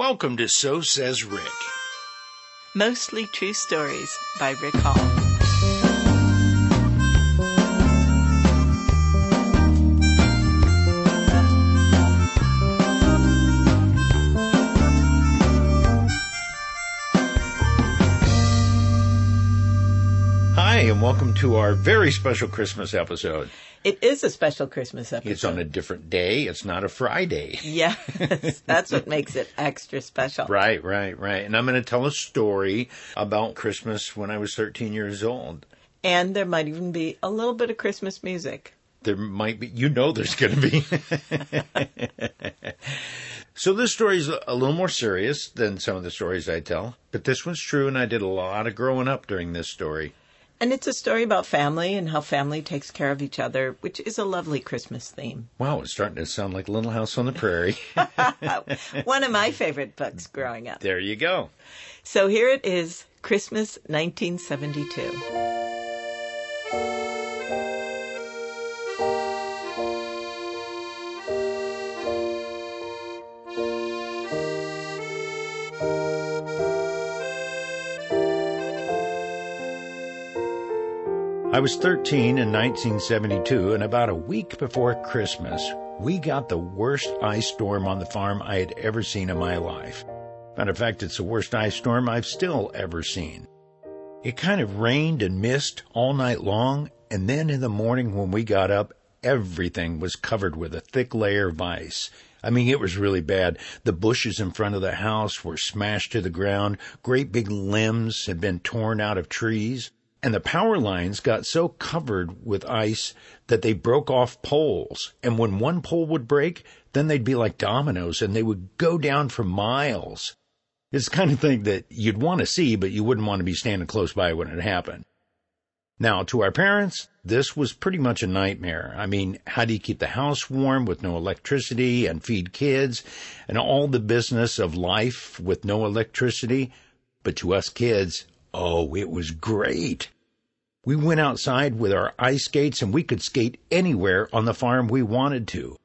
Welcome to So Says Rick. Mostly True Stories by Rick Hall. Welcome to our very special Christmas episode. It is a special Christmas episode. It's on a different day. It's not a Friday. Yes, that's what makes it extra special. Right, right, right. And I'm going to tell a story about Christmas when I was 13 years old. And there might even be a little bit of Christmas music. There might be, you know, there's going to be. so this story is a little more serious than some of the stories I tell, but this one's true, and I did a lot of growing up during this story. And it's a story about family and how family takes care of each other, which is a lovely Christmas theme. Wow, it's starting to sound like Little House on the Prairie. One of my favorite books growing up. there you go. So here it is, Christmas 1972. I was 13 in 1972, and about a week before Christmas, we got the worst ice storm on the farm I had ever seen in my life. Matter of fact, it's the worst ice storm I've still ever seen. It kind of rained and mist all night long, and then in the morning when we got up, everything was covered with a thick layer of ice. I mean, it was really bad. The bushes in front of the house were smashed to the ground. Great big limbs had been torn out of trees and the power lines got so covered with ice that they broke off poles. And when one pole would break, then they'd be like dominoes and they would go down for miles. It's the kind of thing that you'd want to see, but you wouldn't want to be standing close by when it happened. Now, to our parents, this was pretty much a nightmare. I mean, how do you keep the house warm with no electricity and feed kids and all the business of life with no electricity? But to us kids, Oh, it was great. We went outside with our ice skates and we could skate anywhere on the farm we wanted to.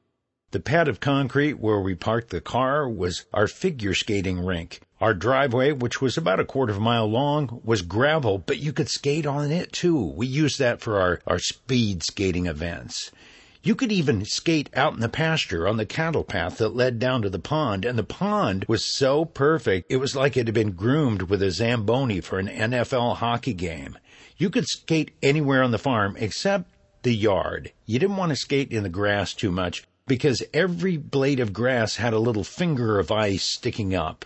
The pad of concrete where we parked the car was our figure skating rink. Our driveway, which was about a quarter of a mile long, was gravel, but you could skate on it too. We used that for our, our speed skating events. You could even skate out in the pasture on the cattle path that led down to the pond, and the pond was so perfect it was like it had been groomed with a Zamboni for an NHL hockey game. You could skate anywhere on the farm except the yard. You didn't want to skate in the grass too much because every blade of grass had a little finger of ice sticking up.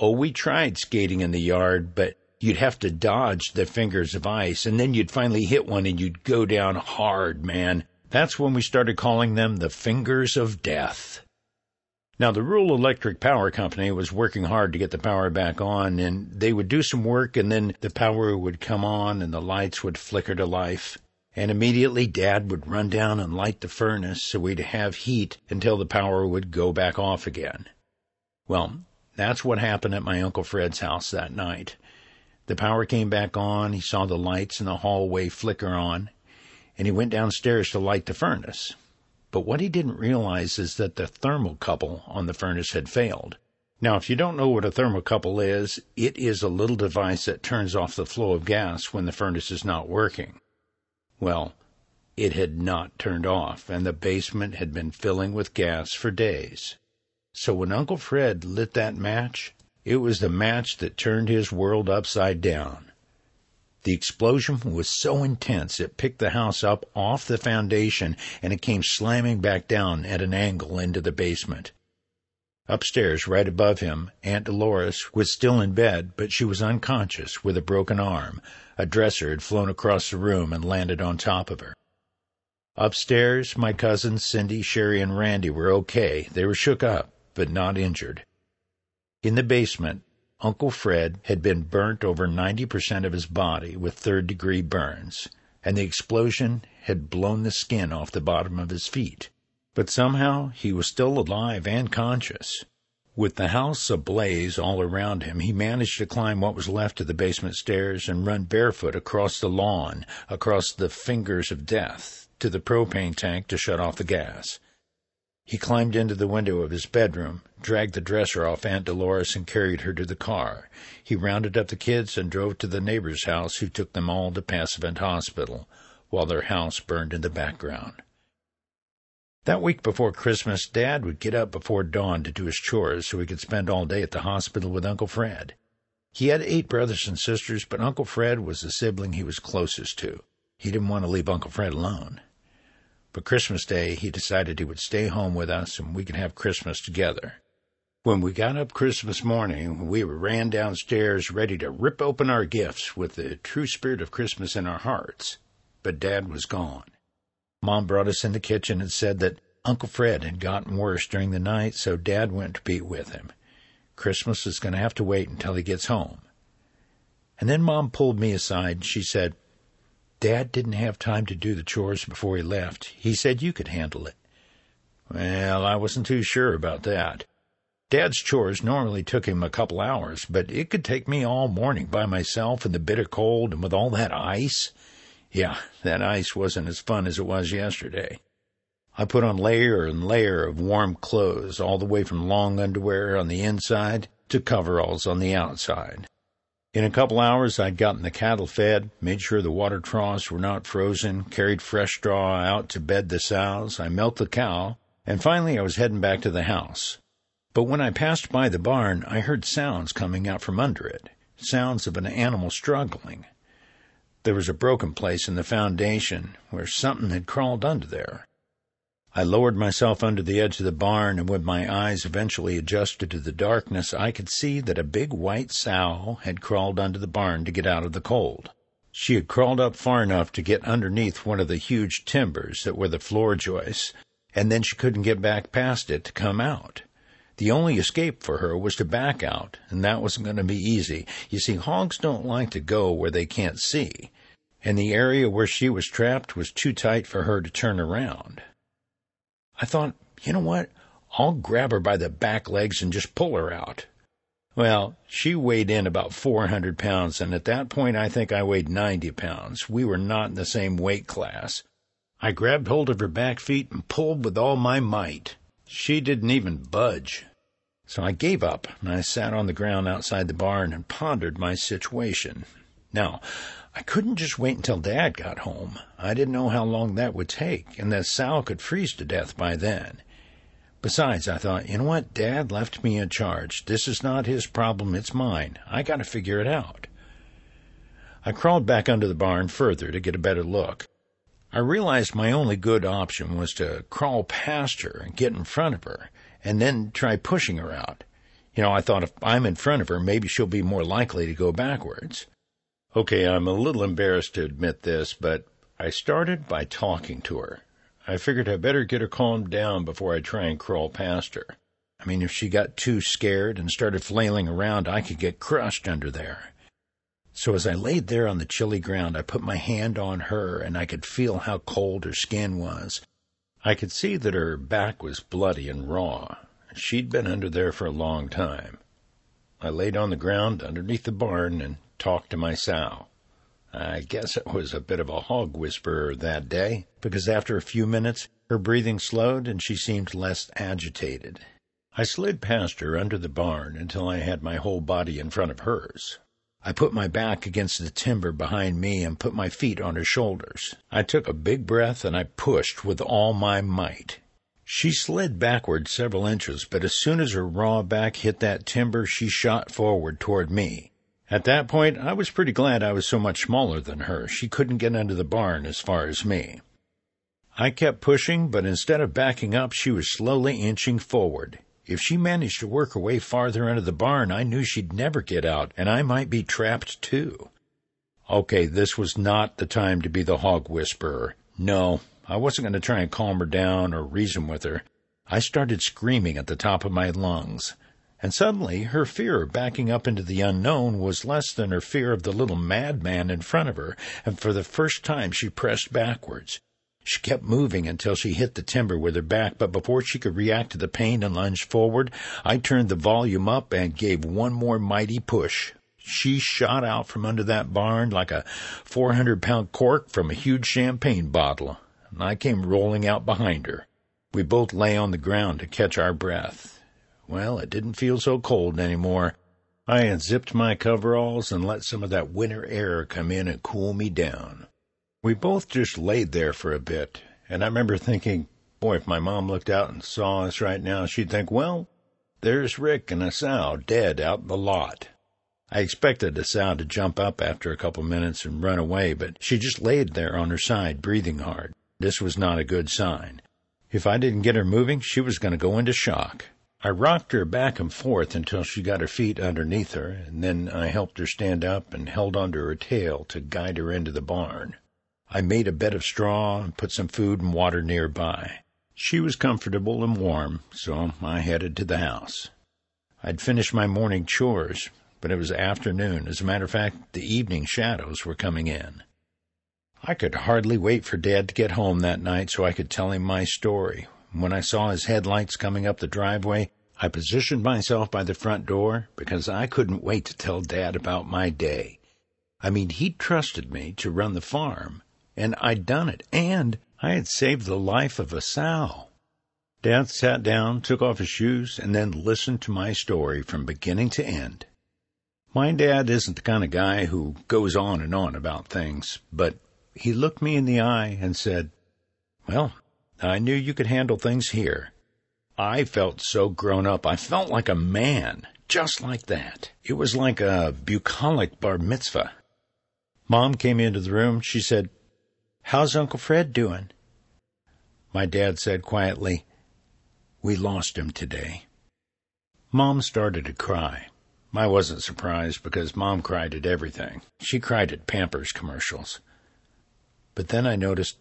Oh, we tried skating in the yard, but you'd have to dodge the fingers of ice, and then you'd finally hit one and you'd go down hard, man. That's when we started calling them the Fingers of Death. Now, the Rural Electric Power Company was working hard to get the power back on, and they would do some work, and then the power would come on and the lights would flicker to life. And immediately Dad would run down and light the furnace so we'd have heat until the power would go back off again. Well, that's what happened at my Uncle Fred's house that night. The power came back on, he saw the lights in the hallway flicker on, and he went downstairs to light the furnace. But what he didn't realize is that the thermocouple on the furnace had failed. Now, if you don't know what a thermocouple is, it is a little device that turns off the flow of gas when the furnace is not working. Well, it had not turned off, and the basement had been filling with gas for days. So when Uncle Fred lit that match, it was the match that turned his world upside down. The explosion was so intense it picked the house up off the foundation and it came slamming back down at an angle into the basement. Upstairs, right above him, Aunt Dolores was still in bed, but she was unconscious with a broken arm. A dresser had flown across the room and landed on top of her. Upstairs, my cousins Cindy, Sherry, and Randy were okay. They were shook up, but not injured. In the basement, Uncle Fred had been burnt over 90% of his body with third degree burns, and the explosion had blown the skin off the bottom of his feet. But somehow he was still alive and conscious. With the house ablaze all around him, he managed to climb what was left of the basement stairs and run barefoot across the lawn, across the fingers of death, to the propane tank to shut off the gas. He climbed into the window of his bedroom, dragged the dresser off Aunt Dolores, and carried her to the car. He rounded up the kids and drove to the neighbor's house, who took them all to Passavant Hospital, while their house burned in the background. That week before Christmas, Dad would get up before dawn to do his chores so he could spend all day at the hospital with Uncle Fred. He had eight brothers and sisters, but Uncle Fred was the sibling he was closest to. He didn't want to leave Uncle Fred alone. But Christmas Day, he decided he would stay home with us and we could have Christmas together. When we got up Christmas morning, we ran downstairs ready to rip open our gifts with the true spirit of Christmas in our hearts. But Dad was gone. Mom brought us in the kitchen and said that Uncle Fred had gotten worse during the night, so Dad went to be with him. Christmas is going to have to wait until he gets home. And then Mom pulled me aside she said, Dad didn't have time to do the chores before he left. He said you could handle it. Well, I wasn't too sure about that. Dad's chores normally took him a couple hours, but it could take me all morning by myself in the bitter cold and with all that ice. Yeah, that ice wasn't as fun as it was yesterday. I put on layer and layer of warm clothes, all the way from long underwear on the inside to coveralls on the outside. In a couple hours, I'd gotten the cattle fed, made sure the water troughs were not frozen, carried fresh straw out to bed the sows, I milked the cow, and finally I was heading back to the house. But when I passed by the barn, I heard sounds coming out from under it, sounds of an animal struggling. There was a broken place in the foundation where something had crawled under there. I lowered myself under the edge of the barn, and when my eyes eventually adjusted to the darkness, I could see that a big white sow had crawled under the barn to get out of the cold. She had crawled up far enough to get underneath one of the huge timbers that were the floor joists, and then she couldn't get back past it to come out. The only escape for her was to back out, and that wasn't going to be easy. You see, hogs don't like to go where they can't see, and the area where she was trapped was too tight for her to turn around. I thought, you know what? I'll grab her by the back legs and just pull her out. Well, she weighed in about 400 pounds, and at that point I think I weighed 90 pounds. We were not in the same weight class. I grabbed hold of her back feet and pulled with all my might. She didn't even budge. So I gave up, and I sat on the ground outside the barn and pondered my situation. Now, I couldn't just wait until Dad got home. I didn't know how long that would take, and that Sal could freeze to death by then. Besides, I thought, you know what? Dad left me in charge. This is not his problem, it's mine. I gotta figure it out. I crawled back under the barn further to get a better look. I realized my only good option was to crawl past her and get in front of her, and then try pushing her out. You know, I thought if I'm in front of her, maybe she'll be more likely to go backwards. Okay, I'm a little embarrassed to admit this, but I started by talking to her. I figured I'd better get her calmed down before I try and crawl past her. I mean, if she got too scared and started flailing around, I could get crushed under there. So as I laid there on the chilly ground, I put my hand on her and I could feel how cold her skin was. I could see that her back was bloody and raw. She'd been under there for a long time. I laid on the ground underneath the barn and talked to my sow. I guess it was a bit of a hog whisperer that day, because after a few minutes her breathing slowed and she seemed less agitated. I slid past her under the barn until I had my whole body in front of hers. I put my back against the timber behind me and put my feet on her shoulders. I took a big breath and I pushed with all my might. She slid backward several inches, but as soon as her raw back hit that timber, she shot forward toward me. At that point, I was pretty glad I was so much smaller than her. She couldn't get under the barn as far as me. I kept pushing, but instead of backing up, she was slowly inching forward. If she managed to work her way farther into the barn, I knew she'd never get out, and I might be trapped too. Okay, this was not the time to be the hog whisperer. No, I wasn't going to try and calm her down or reason with her. I started screaming at the top of my lungs and suddenly her fear of backing up into the unknown was less than her fear of the little madman in front of her, and for the first time she pressed backwards. She kept moving until she hit the timber with her back, but before she could react to the pain and lunge forward, I turned the volume up and gave one more mighty push. She shot out from under that barn like a 400 pound cork from a huge champagne bottle, and I came rolling out behind her. We both lay on the ground to catch our breath. Well, it didn't feel so cold anymore. I unzipped my coveralls and let some of that winter air come in and cool me down. We both just laid there for a bit, and I remember thinking, boy, if my mom looked out and saw us right now, she'd think, well, there's Rick and a sow dead out in the lot. I expected the sow to jump up after a couple minutes and run away, but she just laid there on her side, breathing hard. This was not a good sign. If I didn't get her moving, she was going to go into shock. I rocked her back and forth until she got her feet underneath her, and then I helped her stand up and held onto her tail to guide her into the barn. I made a bed of straw and put some food and water nearby. She was comfortable and warm, so I headed to the house. I'd finished my morning chores, but it was afternoon. As a matter of fact, the evening shadows were coming in. I could hardly wait for Dad to get home that night so I could tell him my story. When I saw his headlights coming up the driveway, I positioned myself by the front door because I couldn't wait to tell Dad about my day. I mean, he'd trusted me to run the farm, and I'd done it, and I had saved the life of a sow. Dad sat down, took off his shoes, and then listened to my story from beginning to end. My dad isn't the kind of guy who goes on and on about things, but he looked me in the eye and said, Well, I knew you could handle things here. I felt so grown up. I felt like a man, just like that. It was like a bucolic bar mitzvah. Mom came into the room. She said, How's Uncle Fred doing? My dad said quietly, We lost him today. Mom started to cry. I wasn't surprised because Mom cried at everything. She cried at Pampers commercials. But then I noticed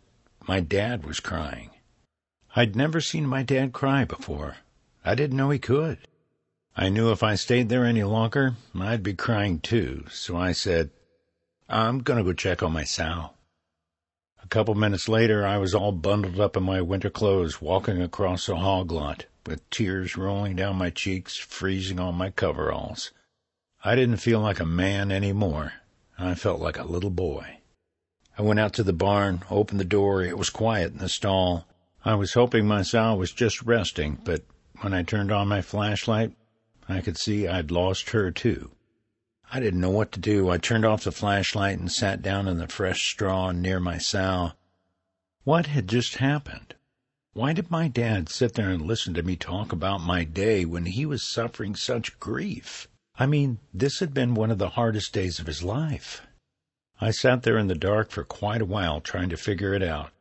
my dad was crying. I'd never seen my dad cry before. I didn't know he could. I knew if I stayed there any longer, I'd be crying too, so I said, I'm gonna go check on my sow. A couple minutes later, I was all bundled up in my winter clothes, walking across a hog lot, with tears rolling down my cheeks, freezing on my coveralls. I didn't feel like a man any more. I felt like a little boy. I went out to the barn, opened the door. It was quiet in the stall. I was hoping my sow was just resting, but when I turned on my flashlight, I could see I'd lost her too. I didn't know what to do. I turned off the flashlight and sat down in the fresh straw near my sow. What had just happened? Why did my dad sit there and listen to me talk about my day when he was suffering such grief? I mean, this had been one of the hardest days of his life. I sat there in the dark for quite a while trying to figure it out,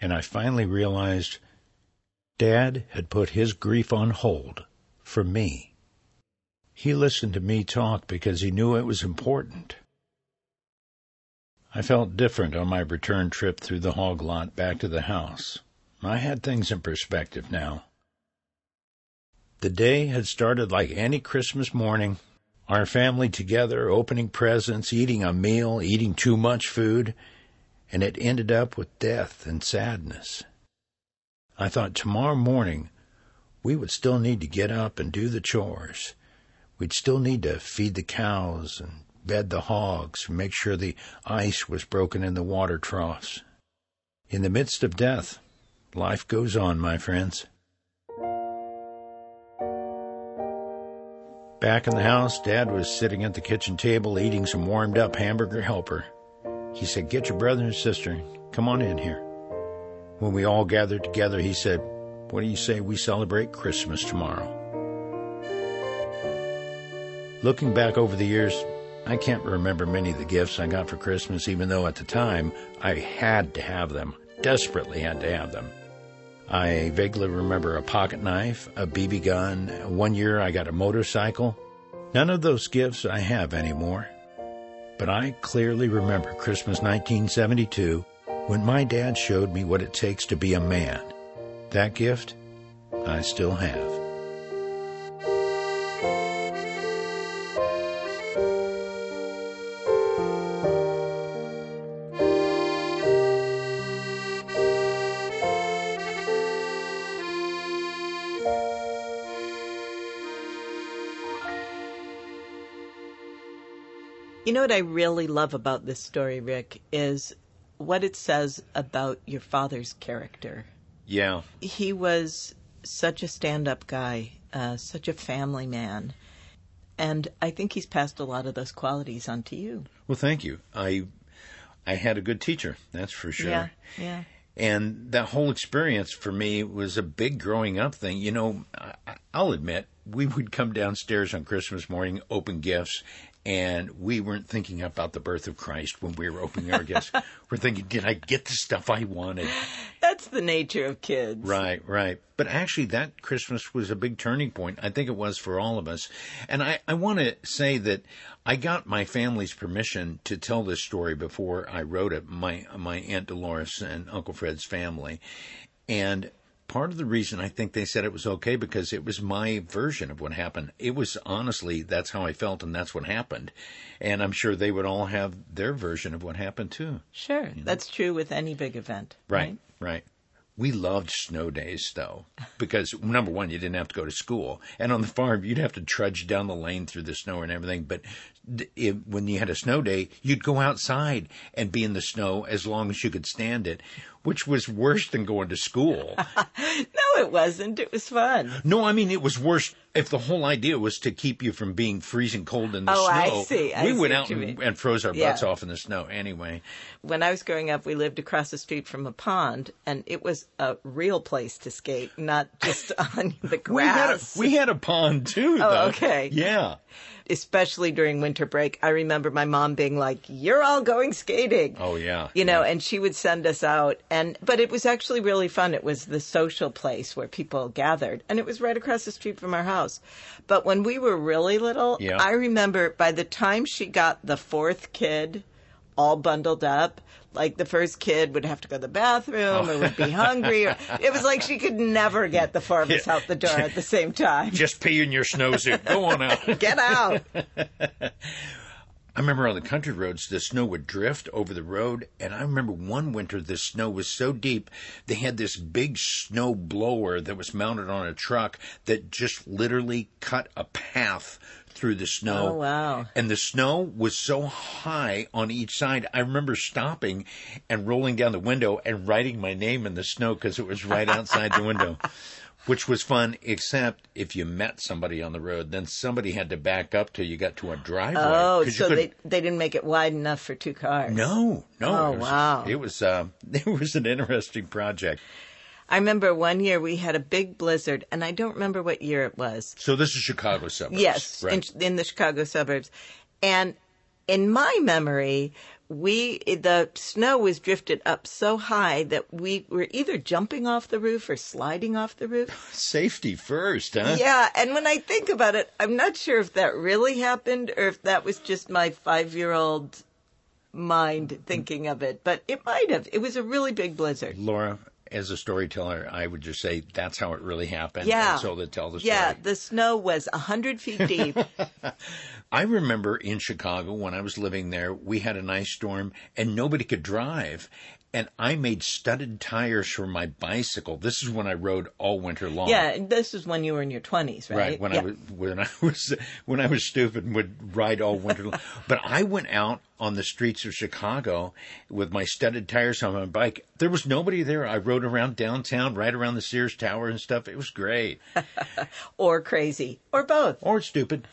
and I finally realized Dad had put his grief on hold for me. He listened to me talk because he knew it was important. I felt different on my return trip through the hog lot back to the house. I had things in perspective now. The day had started like any Christmas morning. Our family together, opening presents, eating a meal, eating too much food, and it ended up with death and sadness. I thought tomorrow morning we would still need to get up and do the chores. We'd still need to feed the cows and bed the hogs, and make sure the ice was broken in the water troughs. In the midst of death, life goes on, my friends. Back in the house, Dad was sitting at the kitchen table eating some warmed up hamburger helper. He said, Get your brother and sister. Come on in here. When we all gathered together, he said, What do you say we celebrate Christmas tomorrow? Looking back over the years, I can't remember many of the gifts I got for Christmas, even though at the time I had to have them, desperately had to have them. I vaguely remember a pocket knife, a BB gun. One year I got a motorcycle. None of those gifts I have anymore. But I clearly remember Christmas 1972 when my dad showed me what it takes to be a man. That gift I still have. You know what I really love about this story, Rick, is what it says about your father's character. Yeah. He was such a stand up guy, uh, such a family man. And I think he's passed a lot of those qualities on to you. Well, thank you. I I had a good teacher, that's for sure. Yeah, yeah. And that whole experience for me was a big growing up thing. You know, I, I'll admit, we would come downstairs on Christmas morning, open gifts, and we weren't thinking about the birth of Christ when we were opening our gifts. we're thinking, did I get the stuff I wanted? That's the nature of kids. Right, right. But actually, that Christmas was a big turning point. I think it was for all of us. And I, I want to say that I got my family's permission to tell this story before I wrote it, my, my Aunt Dolores and Uncle Fred's family. And part of the reason I think they said it was okay because it was my version of what happened. It was honestly, that's how I felt and that's what happened. And I'm sure they would all have their version of what happened too. Sure. You know? That's true with any big event. Right, right. right. We loved snow days though, because number one, you didn't have to go to school. And on the farm, you'd have to trudge down the lane through the snow and everything. But it, when you had a snow day, you'd go outside and be in the snow as long as you could stand it which was worse than going to school. no, it wasn't. It was fun. No, I mean, it was worse if the whole idea was to keep you from being freezing cold in the oh, snow. I see. I we see went out and, and, froze our butts yeah. off in the snow anyway. When I was growing up, we lived across the street from a pond, and it was a real place to skate, not just on the grass. we, had a, we had a pond too. Oh, though. okay. Yeah especially during winter break, I remember my mom being like, "You're all going skating." Oh yeah. You know, yeah. and she would send us out and but it was actually really fun. It was the social place where people gathered and it was right across the street from our house. But when we were really little, yeah. I remember by the time she got the fourth kid all bundled up, like the first kid would have to go to the bathroom or would be oh. hungry. Or, it was like she could never get the four of us out the door at the same time. Just pee in your snowsuit. Go on out. get out. I remember on the country roads, the snow would drift over the road. And I remember one winter, the snow was so deep, they had this big snow blower that was mounted on a truck that just literally cut a path through the snow. Oh, wow. And the snow was so high on each side. I remember stopping and rolling down the window and writing my name in the snow because it was right outside the window. Which was fun, except if you met somebody on the road, then somebody had to back up till you got to a driveway. Oh, so they they didn't make it wide enough for two cars. No, no. Oh, it was, wow. It was uh, it was an interesting project. I remember one year we had a big blizzard, and I don't remember what year it was. So this is Chicago suburbs. Yes, right. in, in the Chicago suburbs, and in my memory, we the snow was drifted up so high that we were either jumping off the roof or sliding off the roof. Safety first, huh? Yeah, and when I think about it, I'm not sure if that really happened or if that was just my five year old mind thinking of it, but it might have. It was a really big blizzard. Laura, as a storyteller, I would just say that's how it really happened. Yeah. so to tell the story. Yeah, the snow was a hundred feet deep. I remember in Chicago when I was living there, we had an ice storm and nobody could drive and I made studded tires for my bicycle. This is when I rode all winter long. Yeah, this is when you were in your twenties, right? Right. When yeah. I was when I was when I was stupid and would ride all winter long. but I went out on the streets of Chicago with my studded tires on my bike. There was nobody there. I rode around downtown, right around the Sears Tower and stuff. It was great. or crazy, or both, or stupid.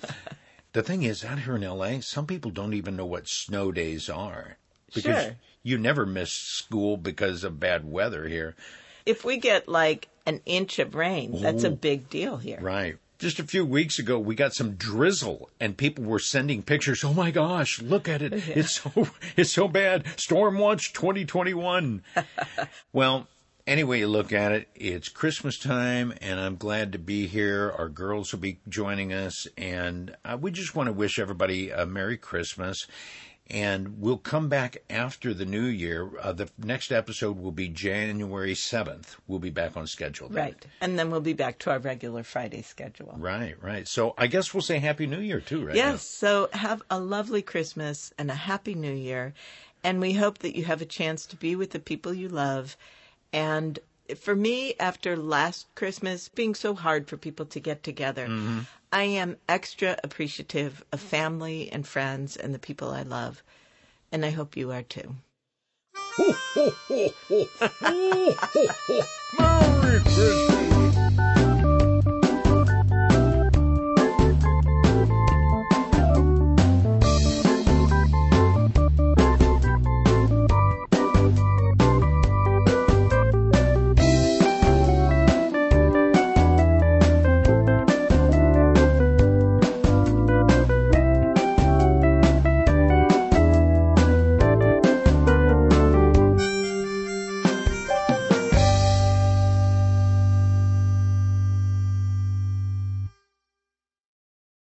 the thing is, out here in LA, some people don't even know what snow days are. Because sure you never miss school because of bad weather here. If we get like an inch of rain, Ooh, that's a big deal here. Right. Just a few weeks ago, we got some drizzle, and people were sending pictures. Oh my gosh, look at it! Yeah. It's so it's so bad. Storm watch 2021. well, anyway you look at it, it's Christmas time, and I'm glad to be here. Our girls will be joining us, and uh, we just want to wish everybody a Merry Christmas and we'll come back after the new year. Uh, the next episode will be January 7th. We'll be back on schedule. Then. Right. And then we'll be back to our regular Friday schedule. Right, right. So I guess we'll say Happy New Year too, right? Yes. Now. So have a lovely Christmas and a Happy New Year. And we hope that you have a chance to be with the people you love and for me, after last Christmas being so hard for people to get together, mm-hmm. I am extra appreciative of family and friends and the people I love. And I hope you are too. ho, ho, ho, ho, ho, ho, ho. Merry Christmas!